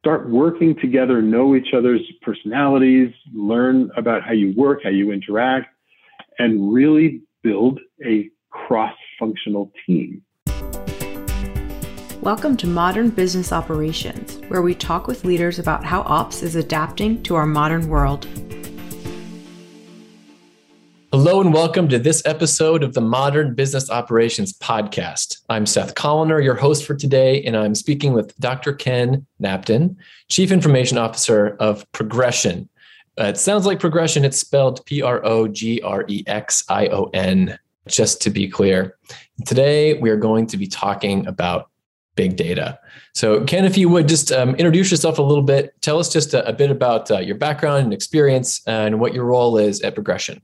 start working together, know each other's personalities, learn about how you work, how you interact, and really build a cross functional team. Welcome to Modern Business Operations, where we talk with leaders about how ops is adapting to our modern world. Hello and welcome to this episode of the Modern Business Operations Podcast. I'm Seth Colaner, your host for today, and I'm speaking with Dr. Ken Knapton, Chief Information Officer of Progrexion. Uh, it sounds like progression, it's spelled P R O G R E X I O N, just to be clear. Today, we are going to be talking about big data. So, Ken, if you would just um, introduce yourself a little bit, tell us just a, a bit about uh, your background and experience and what your role is at Progrexion.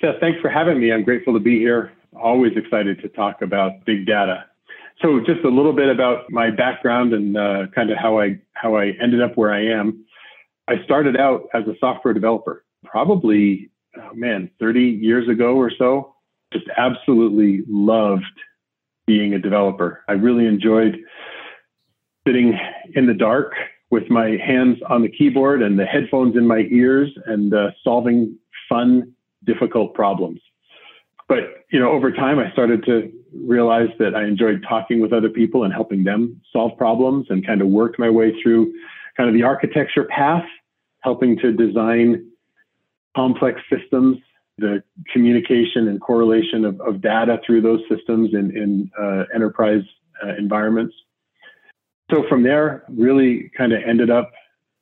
Seth, thanks for having me. I'm grateful to be here. Always excited to talk about big data. So, just a little bit about my background and uh, kind of how I how I ended up where I am. I started out as a software developer, probably oh man, 30 years ago or so. Just absolutely loved being a developer. I really enjoyed sitting in the dark with my hands on the keyboard and the headphones in my ears and uh, solving fun difficult problems. But you know, over time, I started to realize that I enjoyed talking with other people and helping them solve problems, and kind of worked my way through kind of the architecture path, helping to design complex systems, the communication and correlation of, of data through those systems in, in uh, enterprise uh, environments. So from there, really kind of ended up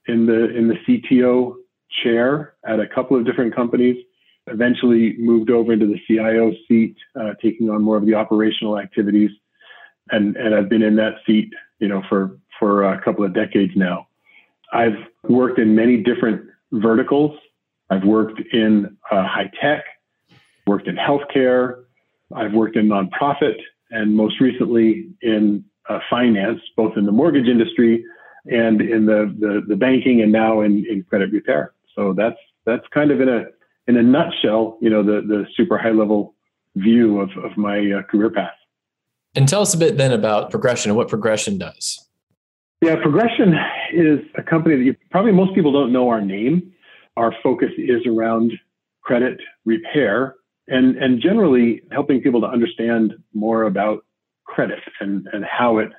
in the in the CTO chair at a couple of different companies eventually moved over into the CIO seat, uh, taking on more of the operational activities. And, and I've been in that seat, you know, for, for a couple of decades now. I've worked in many different verticals. I've worked in uh, high tech, worked in healthcare. I've worked in nonprofit and most recently in uh, finance, both in the mortgage industry and in the, the, the banking and now in, in credit repair. So that's, that's kind of in a, in a nutshell, you know, the, the super high level view of, of my uh, career path. And tell us a bit then about progrexion and what progrexion does. Yeah, Progrexion is a company that you, probably most people don't know our name. Our focus is around credit repair and, and generally helping people to understand more about credit and, and how it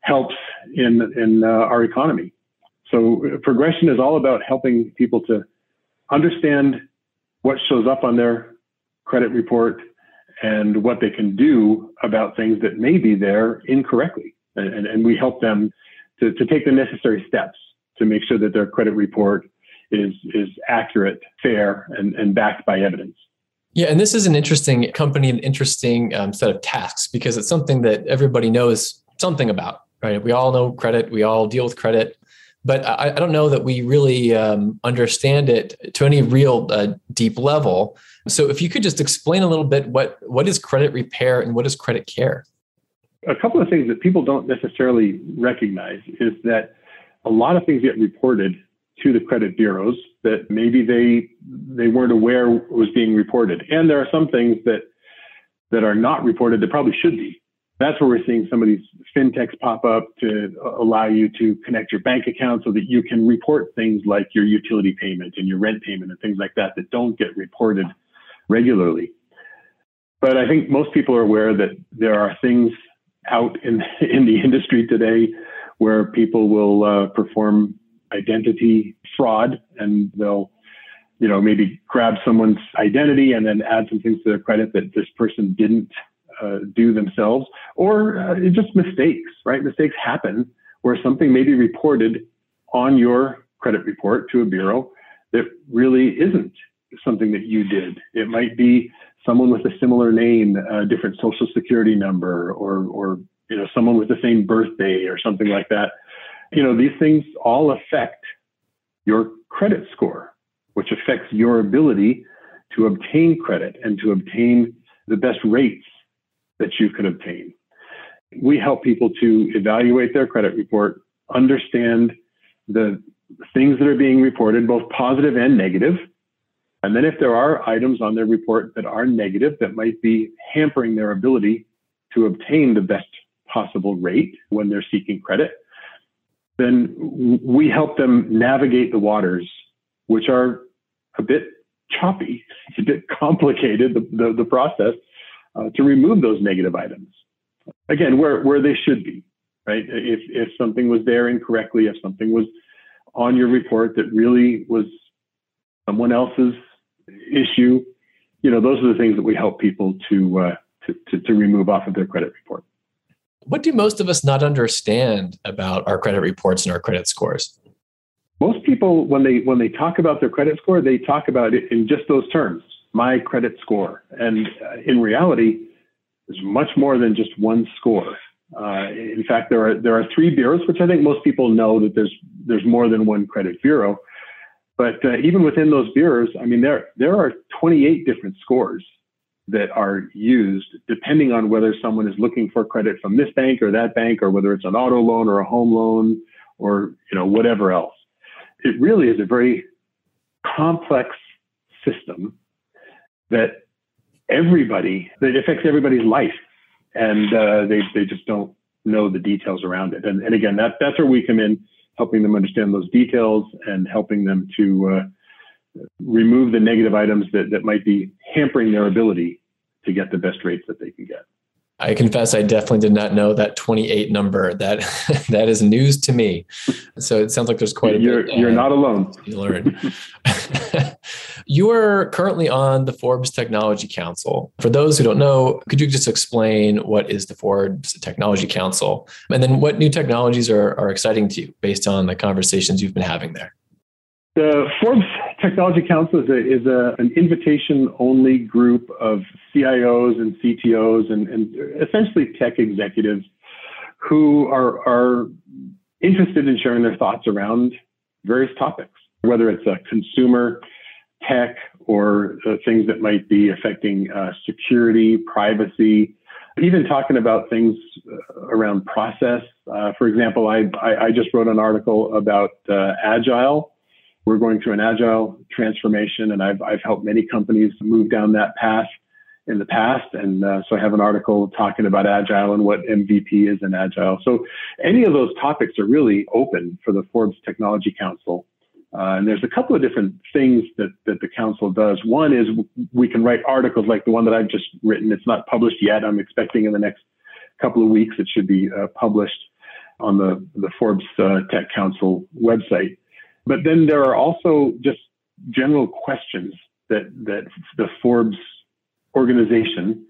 helps in, in uh, our economy. So Progrexion is all about helping people to understand what shows up on their credit report and what they can do about things that may be there incorrectly. And, and we help them to, to take the necessary steps to make sure that their credit report is, is accurate, fair, and, and backed by evidence. Yeah, and this is an interesting company, an interesting um, set of tasks because it's something that everybody knows something about, right? We all know credit, we all deal with credit, but I, I don't know that we really um, understand it to any real uh, deep level. So if you could just explain a little bit what what is credit repair and what is credit care? A couple of things that people don't necessarily recognize is that a lot of things get reported to the credit bureaus that maybe they they weren't aware was being reported, and there are some things that that are not reported that probably should be that's where we're seeing some of these fintechs pop up to allow you to connect your bank account so that you can report things like your utility payment and your rent payment and things like that that don't get reported regularly. But I think most people are aware that there are things out in in the industry today where people will uh, perform identity fraud and they'll you know maybe grab someone's identity and then add some things to their credit that this person didn't uh, do themselves, or uh, just mistakes, right? Mistakes happen where something may be reported on your credit report to a bureau that really isn't something that you did. It might be someone with a similar name, a different social security number, or, or you know, someone with the same birthday or something like that. You know, these things all affect your credit score, which affects your ability to obtain credit and to obtain the best rates that you can obtain. We help people to evaluate their credit report, understand the things that are being reported, both positive and negative. And then if there are items on their report that are negative that might be hampering their ability to obtain the best possible rate when they're seeking credit, then we help them navigate the waters, which are a bit choppy, it's a bit complicated, the, the, the process uh, to remove those negative items. Again, where, where they should be, right? If, if something was there incorrectly, if something was on your report that really was someone else's issue, you know, those are the things that we help people to, uh, to, to, to remove off of their credit report. What do most of us not understand about our credit reports and our credit scores? Most people, when they when they talk about their credit score, they talk about it in just those terms: my credit score. And uh, in reality, there's much more than just one score. Uh, in fact, there are there are three bureaus, which I think most people know that there's there's more than one credit bureau. But uh, even within those bureaus, I mean, there there are 28 different scores that are used depending on whether someone is looking for credit from this bank or that bank, or whether it's an auto loan or a home loan or you know whatever else. It really is a very complex system that everybody that affects everybody's life, and uh, they they just don't know the details around it. And, and again, that that's where we come in, helping them understand those details and helping them to uh, remove the negative items that, that might be hampering their ability to get the best rates that they can get. I confess I definitely did not know that 28 number. That that is news to me. So it sounds like there's quite a you're, bit. You're uh, not alone. You learn. you are currently on the Forbes Technology Council. For those who don't know, could you just explain what is the Forbes Technology Council, and then what new technologies are are exciting to you based on the conversations you've been having there? The Forbes Technology Council is, a, is a, an invitation only group of CIOs and CTOs and, and essentially tech executives who are, are interested in sharing their thoughts around various topics, whether it's a consumer tech or uh, things that might be affecting uh, security, privacy, even talking about things uh, around process. Uh, for example, I, I, I, just wrote an article about uh, agile we're going through an agile transformation, and I've, I've helped many companies move down that path in the past. And uh, so I have an article talking about agile and what MVP is in agile. So any of those topics are really open for the Forbes Technology Council. Uh, and there's a couple of different things that, that the council does. One is we can write articles like the one that I've just written. It's not published yet. I'm expecting in the next couple of weeks it should be uh, published on the, the Forbes uh, Tech Council website. But then there are also just general questions that, that the Forbes organization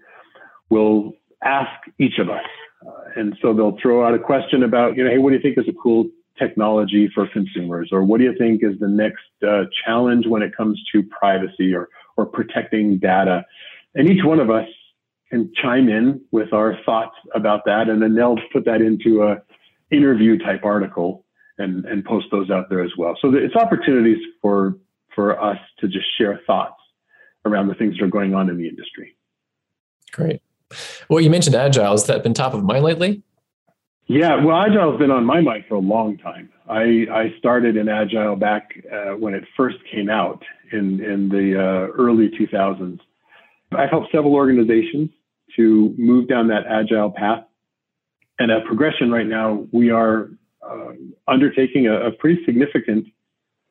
will ask each of us. Uh, and so they'll throw out a question about, you know, hey, what do you think is a cool technology for consumers? Or what do you think is the next uh, challenge when it comes to privacy or, or protecting data? And each one of us can chime in with our thoughts about that. And then they'll put that into a interview type article and, and post those out there as well. So it's opportunities for, for us to just share thoughts around the things that are going on in the industry. Great. Well, you mentioned Agile. Has that been top of mind lately? Yeah, well, Agile has been on my mind for a long time. I, I started in Agile back uh, when it first came out in, in the uh, early 2000s. I've helped several organizations to move down that Agile path. And at Progrexion right now, we are uh, undertaking a, a pretty significant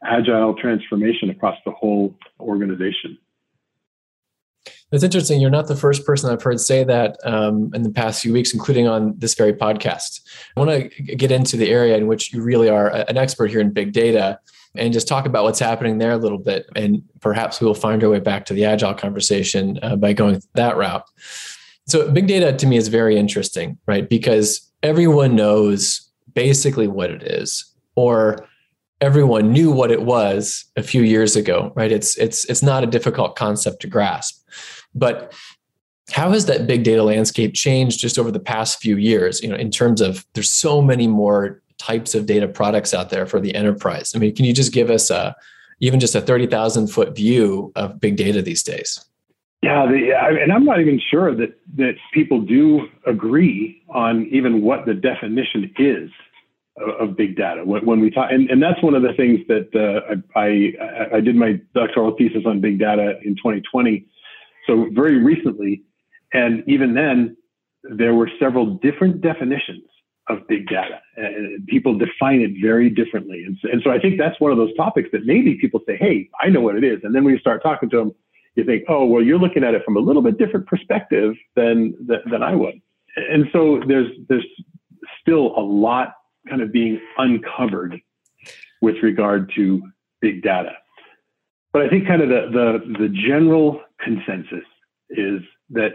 agile transformation across the whole organization. It's interesting. You're not the first person I've heard say that um, in the past few weeks, including on this very podcast. I want to get into the area in which you really are an expert here in big data and just talk about what's happening there a little bit. And perhaps we will find our way back to the agile conversation uh, by going that route. So, big data to me is very interesting, right? Because everyone knows basically what it is or everyone knew what it was a few years ago right? It's it's it's not a difficult concept to grasp. But how has that big data landscape changed just over the past few years you know in terms of there's so many more types of data products out there for the enterprise? I mean can you just give us a even just a 30,000 foot view of big data these days? Yeah, the, and I'm not even sure that that people do agree on even what the definition is of big data when we talk, and, and that's one of the things that uh, I, I, I did my doctoral thesis on big data in 2020, so very recently, and even then there were several different definitions of big data. And people define it very differently. And so, and so I think that's one of those topics that maybe people say, hey, I know what it is. And then when you start talking to them, you think, oh, well, you're looking at it from a little bit different perspective than, than, than I would. And so there's, there's still a lot kind of being uncovered with regard to big data. But I think kind of the, the, the general consensus is that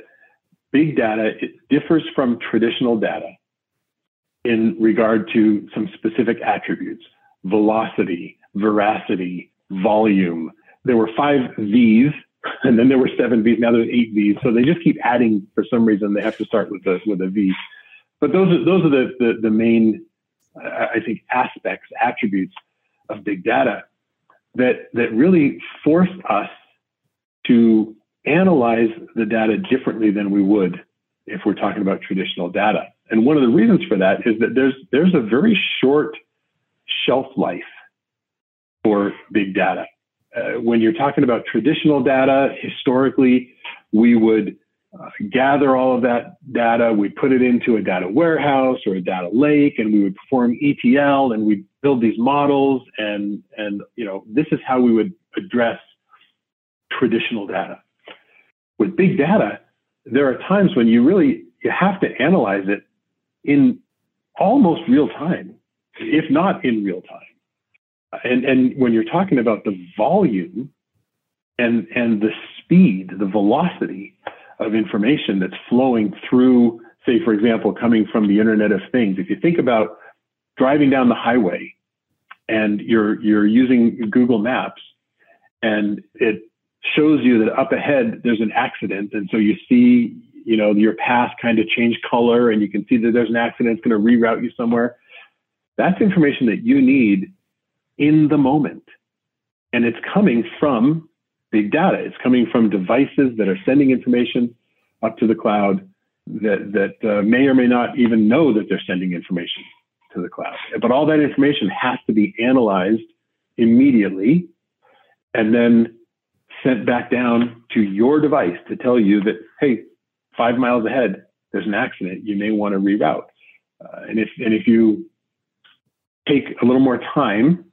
big data it differs from traditional data in regard to some specific attributes velocity, veracity, volume. There were five V's, and then there were seven V's. Now there's eight V's. So they just keep adding for some reason. They have to start with a, with a V. But those are, those are the, the, the main, I think, aspects, attributes of big data that, that really force us to analyze the data differently than we would if we're talking about traditional data. And one of the reasons for that is that there's there's a very short shelf life for big data. Uh, when you're talking about traditional data, historically, we would gather all of that data, we put it into a data warehouse or a data lake, and we would perform ETL and we build these models, and and you know this is how we would address traditional data. With big data, there are times when you really you have to analyze it in almost real time, if not in real time. And, and when you're talking about the volume and, and the speed, the velocity of information that's flowing through, say, for example, coming from the Internet of Things, if you think about driving down the highway and you're, you're using Google Maps and it shows you that up ahead there's an accident. And so you see you know, your path kind of change color and you can see that there's an accident, it's going to reroute you somewhere. That's information that you need in the moment. And it's coming from big data. It's coming from devices that are sending information up to the cloud that, that uh, may or may not even know that they're sending information to the cloud. But all that information has to be analyzed immediately and then sent back down to your device to tell you that, hey, five miles ahead, there's an accident, you may want to reroute. Uh, and if and if you take a little more time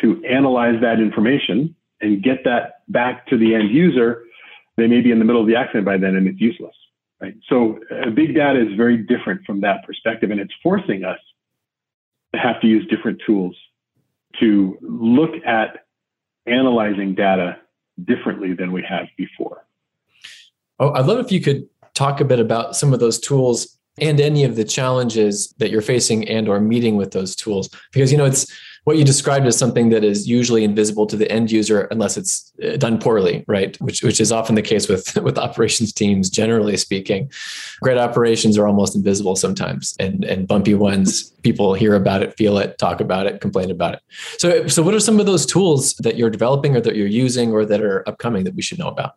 to analyze that information and get that back to the end user, they may be in the middle of the accident by then and it's useless. Right. So uh, big data is very different from that perspective, and it's forcing us to have to use different tools to look at analyzing data differently than we have before. Oh, I'd love if you could talk a bit about some of those tools and any of the challenges that you're facing and or meeting with those tools because you know it's what you described as something that is usually invisible to the end user unless it's uh, done poorly right? Which which is often the case with with operations teams generally speaking. Great operations are almost invisible sometimes and and bumpy ones people hear about it feel it talk about it complain about it. So so what are some of those tools that you're developing or that you're using or that are upcoming that we should know about?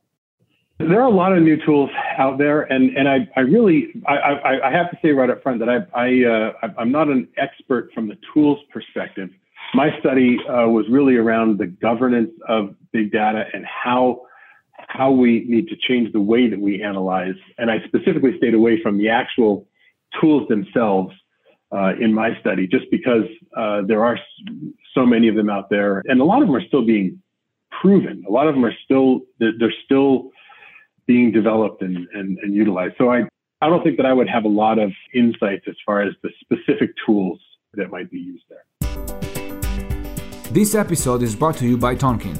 There are a lot of new tools out there, and, and I, I really I, I, I have to say right up front that I, I uh, I'm not an expert from the tools perspective. My study uh, was really around the governance of big data and how how we need to change the way that we analyze. And I specifically stayed away from the actual tools themselves uh, in my study, just because uh, there are so many of them out there, and a lot of them are still being proven. A lot of them are still they're, still being developed and, and, and utilized. So I, I don't think that I would have a lot of insights as far as the specific tools that might be used there. This episode is brought to you by Tonkean.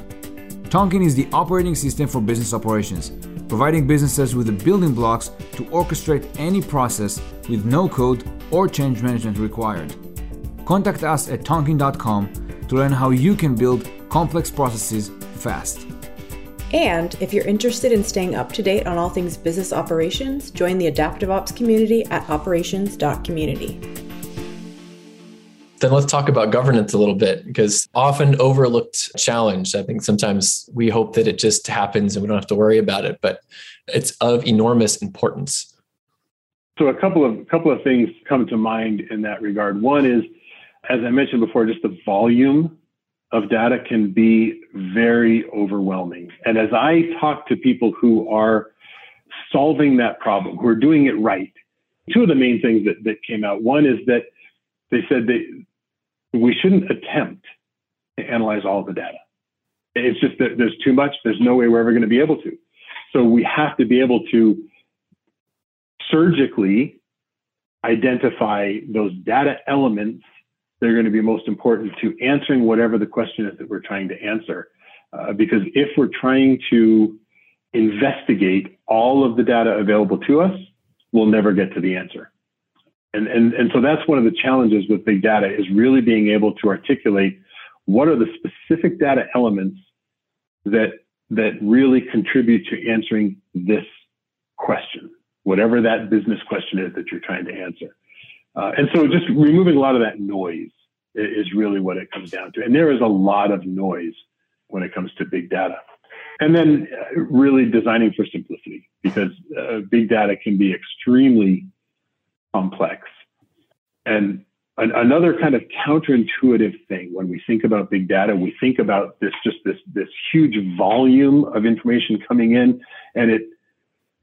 Tonkean is the operating system for business operations, providing businesses with the building blocks to orchestrate any process with no code or change management required. Contact us at tonkean.com to learn how you can build complex processes fast. And if you're interested in staying up to date on all things business operations, join the Adaptive Ops community at operations.community. Then let's talk about governance a little bit because often overlooked challenge. I think sometimes we hope that it just happens and we don't have to worry about it, but it's of enormous importance. So a couple of couple of things come to mind in that regard. One is, as I mentioned before, just the volume of data can be very overwhelming. And as I talk to people who are solving that problem, who are doing it right, two of the main things that, that came out one is that they said they, we shouldn't attempt to analyze all the data. It's just that there's too much. There's no way we're ever going to be able to. So we have to be able to surgically identify those data elements that are going to be most important to answering whatever the question is that we're trying to answer. Uh, because if we're trying to investigate all of the data available to us, we'll never get to the answer. And, and, and so that's one of the challenges with big data is really being able to articulate what are the specific data elements that, that really contribute to answering this question, whatever that business question is that you're trying to answer. Uh, and so just removing a lot of that noise is really what it comes down to. And there is a lot of noise when it comes to big data. And then uh, really designing for simplicity because uh, big data can be extremely complex. And an, another kind of counterintuitive thing when we think about big data, we think about this just this this huge volume of information coming in, and it,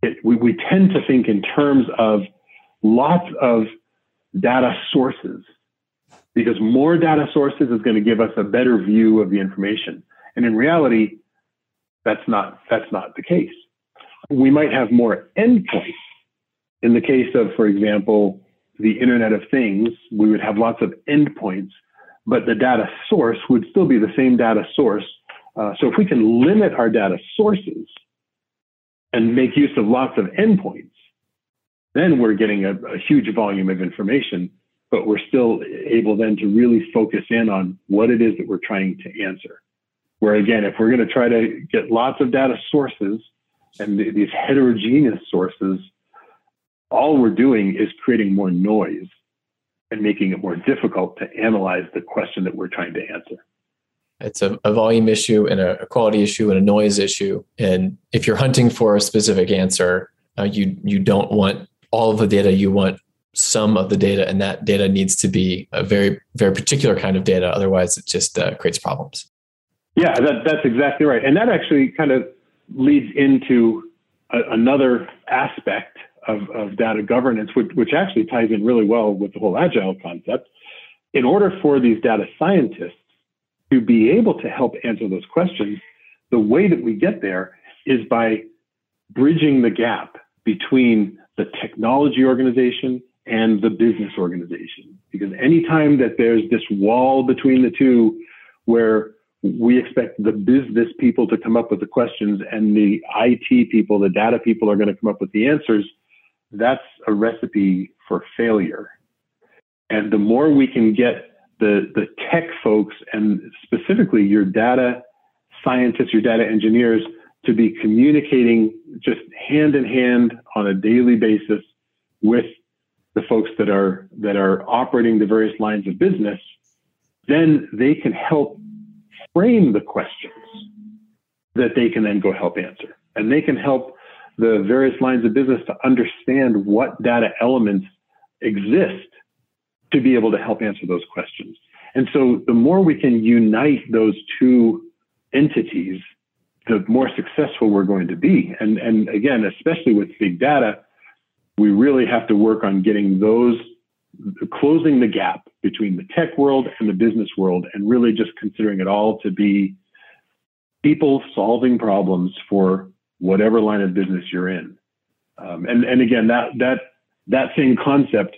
it we, we tend to think in terms of lots of data sources because more data sources is going to give us a better view of the information. And in reality, that's not that's not the case. We might have more endpoints. In the case of, for example, the Internet of Things, we would have lots of endpoints, but the data source would still be the same data source. Uh, so if we can limit our data sources and make use of lots of endpoints, then we're getting a, a huge volume of information, but we're still able then to really focus in on what it is that we're trying to answer. Where again, if we're going to try to get lots of data sources and th- these heterogeneous sources, all we're doing is creating more noise and making it more difficult to analyze the question that we're trying to answer. It's a, a volume issue and a, a, quality issue and a noise issue. And if you're hunting for a specific answer, uh, you you don't want all of the data. You want some of the data, and that data needs to be a very very particular kind of data. Otherwise, it just uh, creates problems. Yeah, that, that's exactly right. And that actually kind of leads into a, another aspect of, of data governance, which, which actually ties in really well with the whole agile concept. In order for these data scientists to be able to help answer those questions, the way that we get there is by bridging the gap between the technology organization and the business organization. Because anytime that there's this wall between the two where we expect the business people to come up with the questions and the IT people, the data people are going to come up with the answers. That's a recipe for failure. And the more we can get the, the tech folks and specifically your data scientists, your data engineers to be communicating just hand in hand on a daily basis with the folks that are that are operating the various lines of business, then they can help frame the questions that they can then go help answer. And they can help the various lines of business to understand what data elements exist to be able to help answer those questions. And so the more we can unite those two entities, the more successful we're going to be. And, and again, especially with big data, we really have to work on getting those closing the gap between the tech world and the business world and really just considering it all to be people solving problems for whatever line of business you're in. Um, and, and again, that, that, that same concept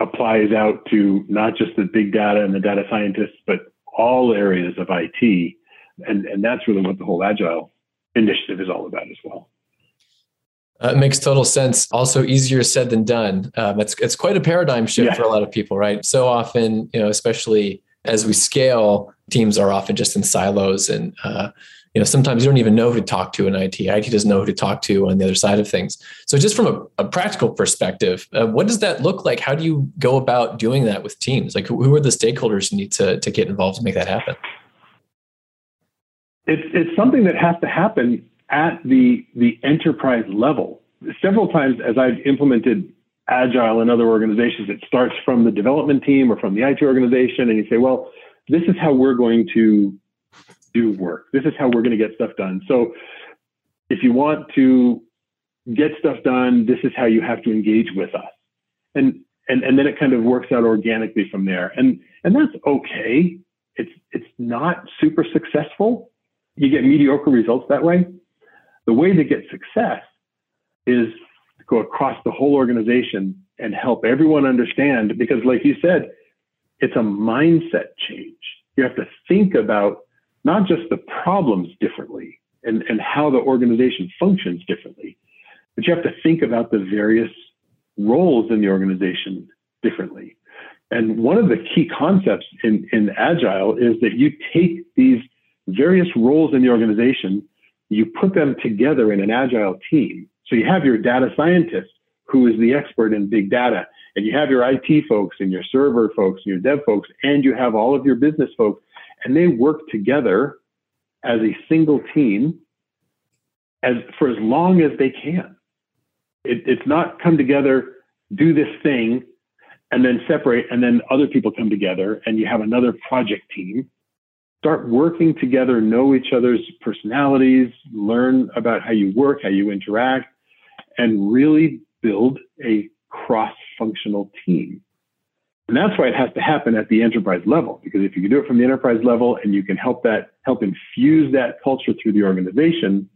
applies out to not just the big data and the data scientists, but all areas of IT. And, and that's really what the whole agile initiative is all about as well. Uh, it makes total sense. Also, easier said than done. Um, it's it's quite a paradigm shift yeah. for a lot of people, right? So often, you know, especially as we scale, teams are often just in silos, and uh, you know, sometimes you don't even know who to talk to in IT. IT doesn't know who to talk to on the other side of things. So, just from a, a practical perspective, uh, what does that look like? How do you go about doing that with teams? Like, who, are the stakeholders you need to to get involved to make that happen? It's it's something that has to happen at the, the enterprise level. Several times as I've implemented agile in other organizations, it starts from the development team or from the IT organization, and you say, well, this is how we're going to do work. This is how we're going to get stuff done. So if you want to get stuff done, this is how you have to engage with us. And and and then it kind of works out organically from there. And and that's okay. It's it's not super successful. You get mediocre results that way. The way to get success is to go across the whole organization and help everyone understand because like you said, it's a mindset change. You have to think about not just the problems differently and, and how the organization functions differently, but you have to think about the various roles in the organization differently. And one of the key concepts in, in Agile is that you take these various roles in the organization, you put them together in an Agile team. So you have your data scientist who is the expert in big data, and you have your IT folks and your server folks and your dev folks, and you have all of your business folks, and they work together as a single team as for as long as they can. It, it's not come together, do this thing, and then separate, and then other people come together, and you have another project team. Start working together, know each other's personalities, learn about how you work, how you interact, and really build a cross functional team. And that's why it has to happen at the enterprise level, because if you can do it from the enterprise level and you can help that, help infuse that culture through the organization,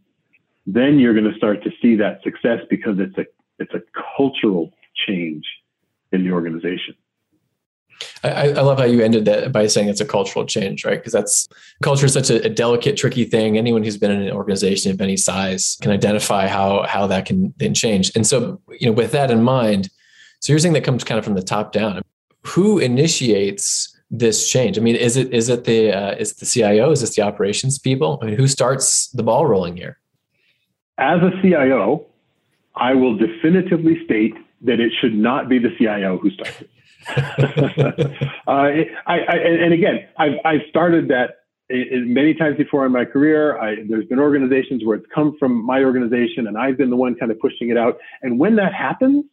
then you're going to start to see that success because it's a it's a cultural change in the organization. I, I, love how you ended that by saying it's a cultural change, right? Because that's culture is such a, a, delicate, tricky thing. Anyone who's been in an organization of any size can identify how how that can then change. And so, you know, with that in mind, so you're saying that comes kind of from the top down. Who initiates this change? I mean, is it is it the uh, is it the CIO? Is this the operations people? I mean, who starts the ball rolling here? As a CIO, I will definitively state that it should not be the CIO who starts it. uh, I, I, and again, I've, I've started that many times before in my career. I, there's been organizations where it's come from my organization, and I've been the one kind of pushing it out. And when that happens,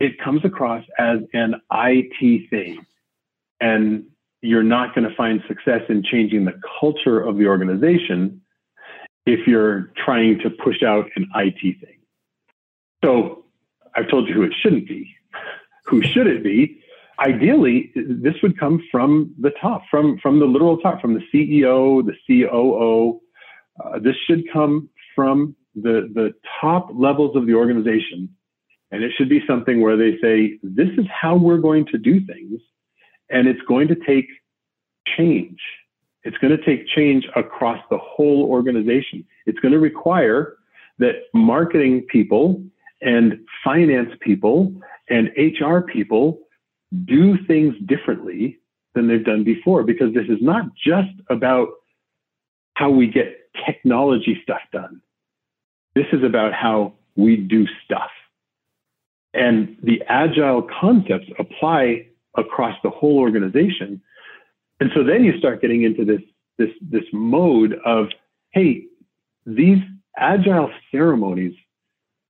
it comes across as an IT thing, and you're not going to find success in changing the culture of the organization if you're trying to push out an IT thing. So I've told you who it shouldn't be. who should it be? Ideally, this would come from the top, from, from the literal top, from the CEO, the COO. Uh, this should come from the, the top levels of the organization. And it should be something where they say, this is how we're going to do things. And it's going to take change. It's going to take change across the whole organization. It's going to require that marketing people and finance people and HR people do things differently than they've done before because this is not just about how we get technology stuff done. This is about how we do stuff. And the agile concepts apply across the whole organization. And so then you start getting into this this this mode of hey these agile ceremonies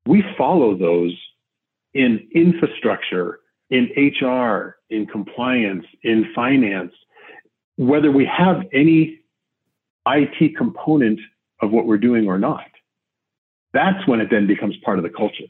we follow those in infrastructure in hr in compliance in finance. Whether we have any it component of what we're doing or not that's when it then becomes part of the culture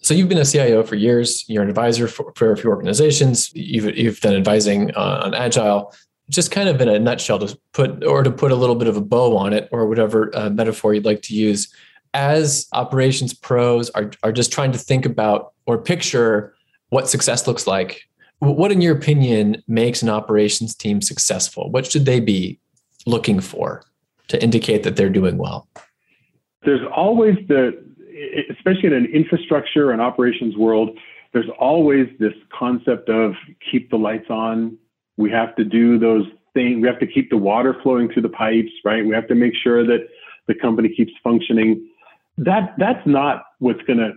so you've been a CIO for years. You're an advisor for, for a few organizations. You've, you've done advising uh, on agile. Just kind of in a nutshell, to put or to put a little bit of a bow on it, or whatever uh, metaphor you'd like to use, as operations pros are are just trying to think about or picture what success looks like. What, in your opinion, makes an operations team successful? What should they be looking for to indicate that they're doing well? There's always the especially in an infrastructure and operations world, there's always this concept of keep the lights on. We have to do those things. We have to keep the water flowing through the pipes, right? We have to make sure that the company keeps functioning. That that's not what's going to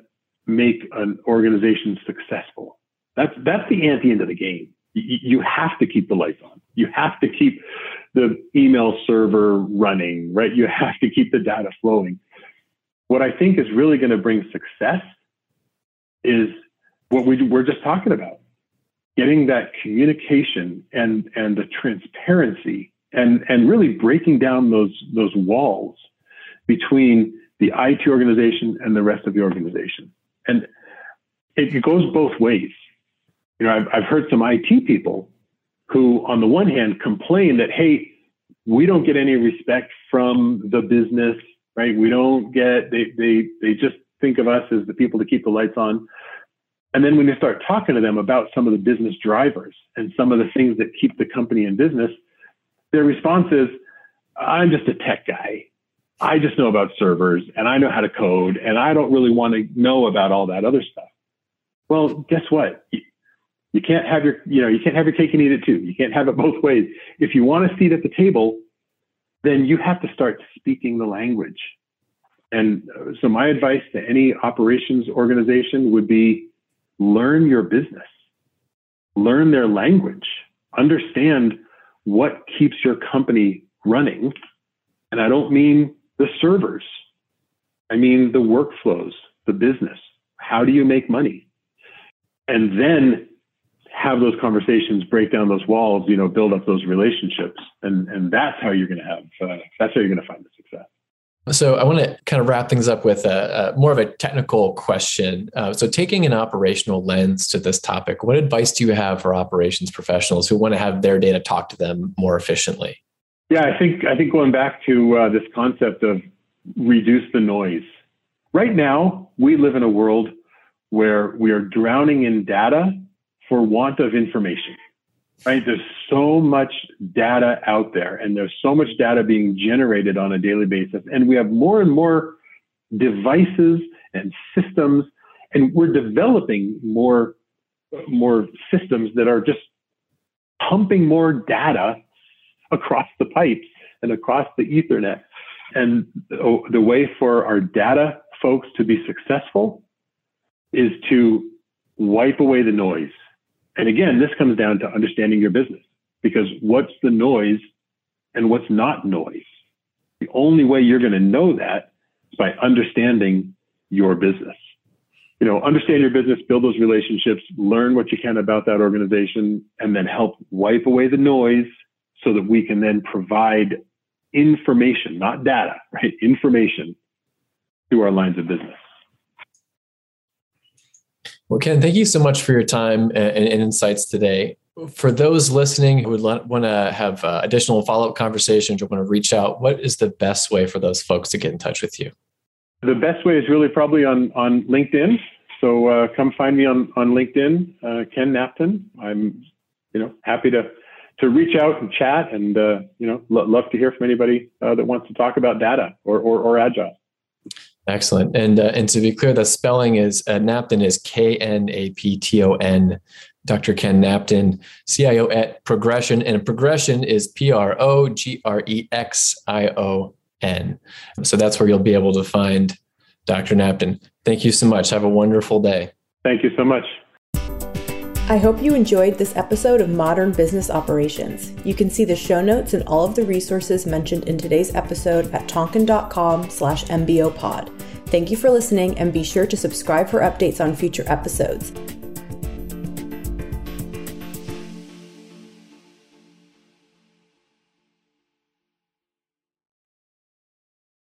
make an organization successful. That's that's the ante of the game. You, you have to keep the lights on. You have to keep the email server running, right? You have to keep the data flowing what I think is really going to bring success is what we we're just talking about getting that communication and and the transparency and and really breaking down those those walls between the IT organization and the rest of the organization. And it, goes both ways. You know, I've, I've heard some IT people who, on the one hand, complain that, hey, we don't get any respect from the business, right? We don't get, they, they, they just think of us as the people to keep the lights on. And then when you start talking to them about some of the business drivers and some of the things that keep the company in business, their response is, I'm just a tech guy. I just know about servers and I know how to code and I don't really want to know about all that other stuff. Well, guess what? You can't have your, you know, you can't have your cake and eat it too. You can't have it both ways. If you want a seat at the table, then you have to start speaking the language. And uh, so my advice to any operations organization would be learn your business, learn their language, understand what keeps your company running. And I don't mean the servers. I mean the workflows, the business. How do you make money? And then have those conversations, break down those walls, you know, build up those relationships, and and that's how you're going to have uh, that's how you're going to find the success. So I want to kind of wrap things up with a, a more of a technical question. Uh, so taking an operational lens to this topic, what advice do you have for operations professionals who want to have their data talk to them more efficiently? Yeah, I think I think going back to uh, this concept of reduce the noise. Right now, we live in a world where we are drowning in data for want of information, right? There's so much data out there and there's so much data being generated on a daily basis. And we have more and more devices and systems, and we're developing more, more systems that are just pumping more data across the pipes and across the ethernet. And the way for our data folks to be successful is to wipe away the noise and again, this comes down to understanding your business because what's the noise and what's not noise? The only way you're going to know that is by understanding your business. You know, understand your business, build those relationships, learn what you can about that organization, and then help wipe away the noise so that we can then provide information, not data, right? Information to our lines of business. Well, Ken, thank you so much for your time and, insights today. For those listening who would want to have uh, additional follow up conversations or want to reach out, what is the best way for those folks to get in touch with you? The best way is really probably on, on LinkedIn. So uh, come find me on, on LinkedIn, uh, Ken Knapton. I'm, you know, happy to to reach out and chat, and uh, you know, lo- love to hear from anybody uh, that wants to talk about data or, or, or agile. Excellent. And uh, and to be clear, the spelling is uh, Knapton is K N A P T O N. Dr. Ken Knapton, CIO at Progrexion, and Progrexion is P R O G R E X I O N. So that's where you'll be able to find Dr. Knapton. Thank you so much. Have a wonderful day. Thank you so much. I hope you enjoyed this episode of Modern Business Operations. You can see the show notes and all of the resources mentioned in today's episode at tonkean.com slash mbopod. Thank you for listening and be sure to subscribe for updates on future episodes.